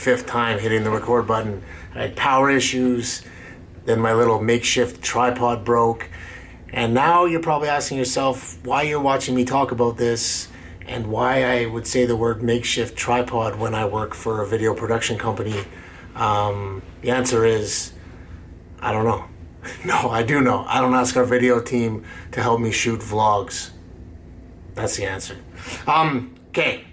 fifth time hitting the record button. I had power issues, then my little makeshift tripod broke. And now you're probably asking yourself why you're watching me talk about this and why I would say the word makeshift tripod when I work for a video production company. Um, the answer is I don't know. No, I do know. I don't ask our video team to help me shoot vlogs. That's the answer. Um, okay.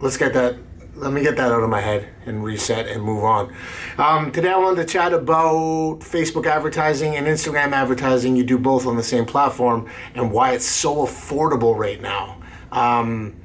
Let's get that. Let me get that out of my head and reset and move on. Um, today I wanted to chat about Facebook advertising and Instagram advertising. You do both on the same platform and why it's so affordable right now. Um,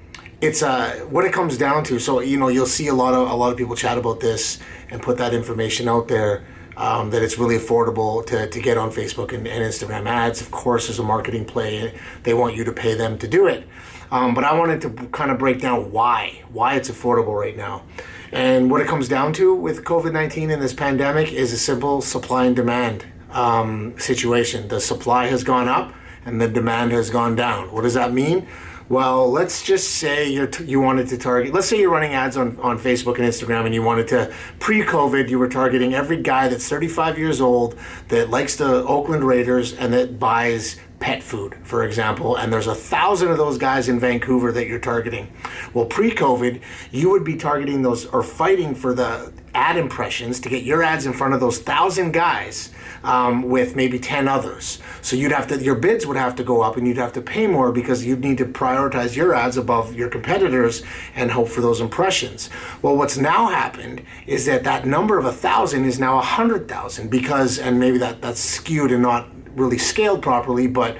it's uh, what it comes down to. So you know you'll see a lot of a lot of people chat about this and put that information out there um, that it's really affordable to, to get on Facebook and, and, Instagram ads. Of course, as a marketing play, they want you to pay them to do it. Um, but I wanted to kind of break down why, why it's affordable right now. And what it comes down to with COVID 19 and this pandemic is a simple supply and demand um, situation. The supply has gone up and the demand has gone down. What does that mean? Well, let's just say you t- you wanted to target, let's say you're running ads on, on Facebook and Instagram and you wanted to, pre COVID, you were targeting every guy that's 35 years old that likes the Oakland Raiders and that buys pet food, for example, and there's a thousand of those guys in Vancouver that you're targeting. Well, pre COVID, you would be targeting those or fighting for the ad impressions to get your ads in front of those thousand guys um, with maybe 10 others. So you'd have to, your bids would have to go up and you'd have to pay more because you'd need to prioritize your ads above your competitors and hope for those impressions. Well, what's now happened is that that number of a thousand is now a hundred thousand because, and maybe that that's skewed and not really scaled properly, but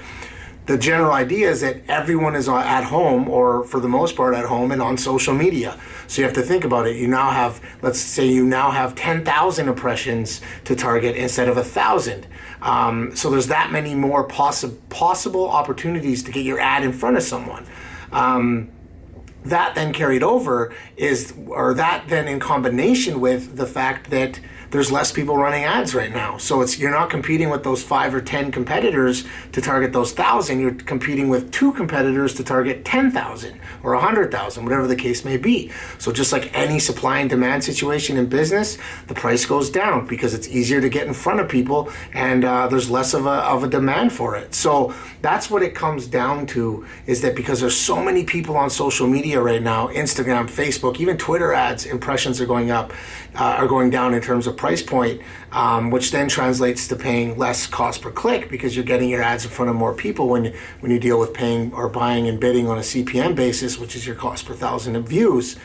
the general idea is that everyone is at home or for the most part at home and on social media. So you have to think about it. You now have let's say you now have 10000 impressions to target instead of a thousand. Um, so there's that many more possi- possible opportunities to get your ad in front of someone. Um, that then carried over is or that then in combination with the fact that there's less people running ads right now. So it's you're not competing with those five or ten competitors to target those thousand. You're competing with two competitors to target ten thousand or a hundred thousand, whatever the case may be. So just like any supply and demand situation in business, the price goes down because it's easier to get in front of people and uh, there's less of a of a demand for it. So that's what it comes down to is that because there's so many people on social media right now, Instagram, Facebook, even Twitter ads impressions are going up, uh, are going down in terms of price point, um, which then translates to paying less cost per click because you're getting your ads in front of more people when when you deal with paying or buying and bidding on a CPM basis, which is your cost per thousand of views.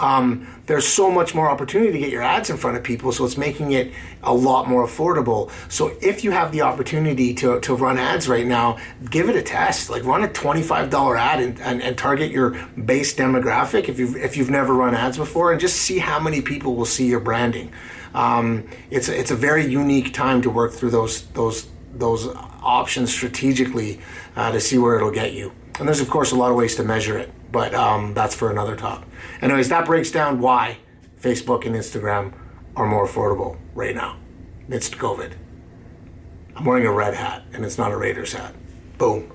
Um, there's so much more opportunity to get your ads in front of people, so it's making it a lot more affordable. So if you have the opportunity to, to run ads right now, give it a test. Like run a $25 ad and, and, and target your base demographic if you've if you've never run ads before, and just see how many people will see your branding um, it's it's a very unique time to work through those those those options strategically uh, to see where it'll get you. And there's of course a lot of ways to measure it, but um, that's for another talk. Anyways, that breaks down why Facebook and Instagram are more affordable right now, amidst COVID. I'm wearing a red hat, and it's not a Raiders hat. Boom.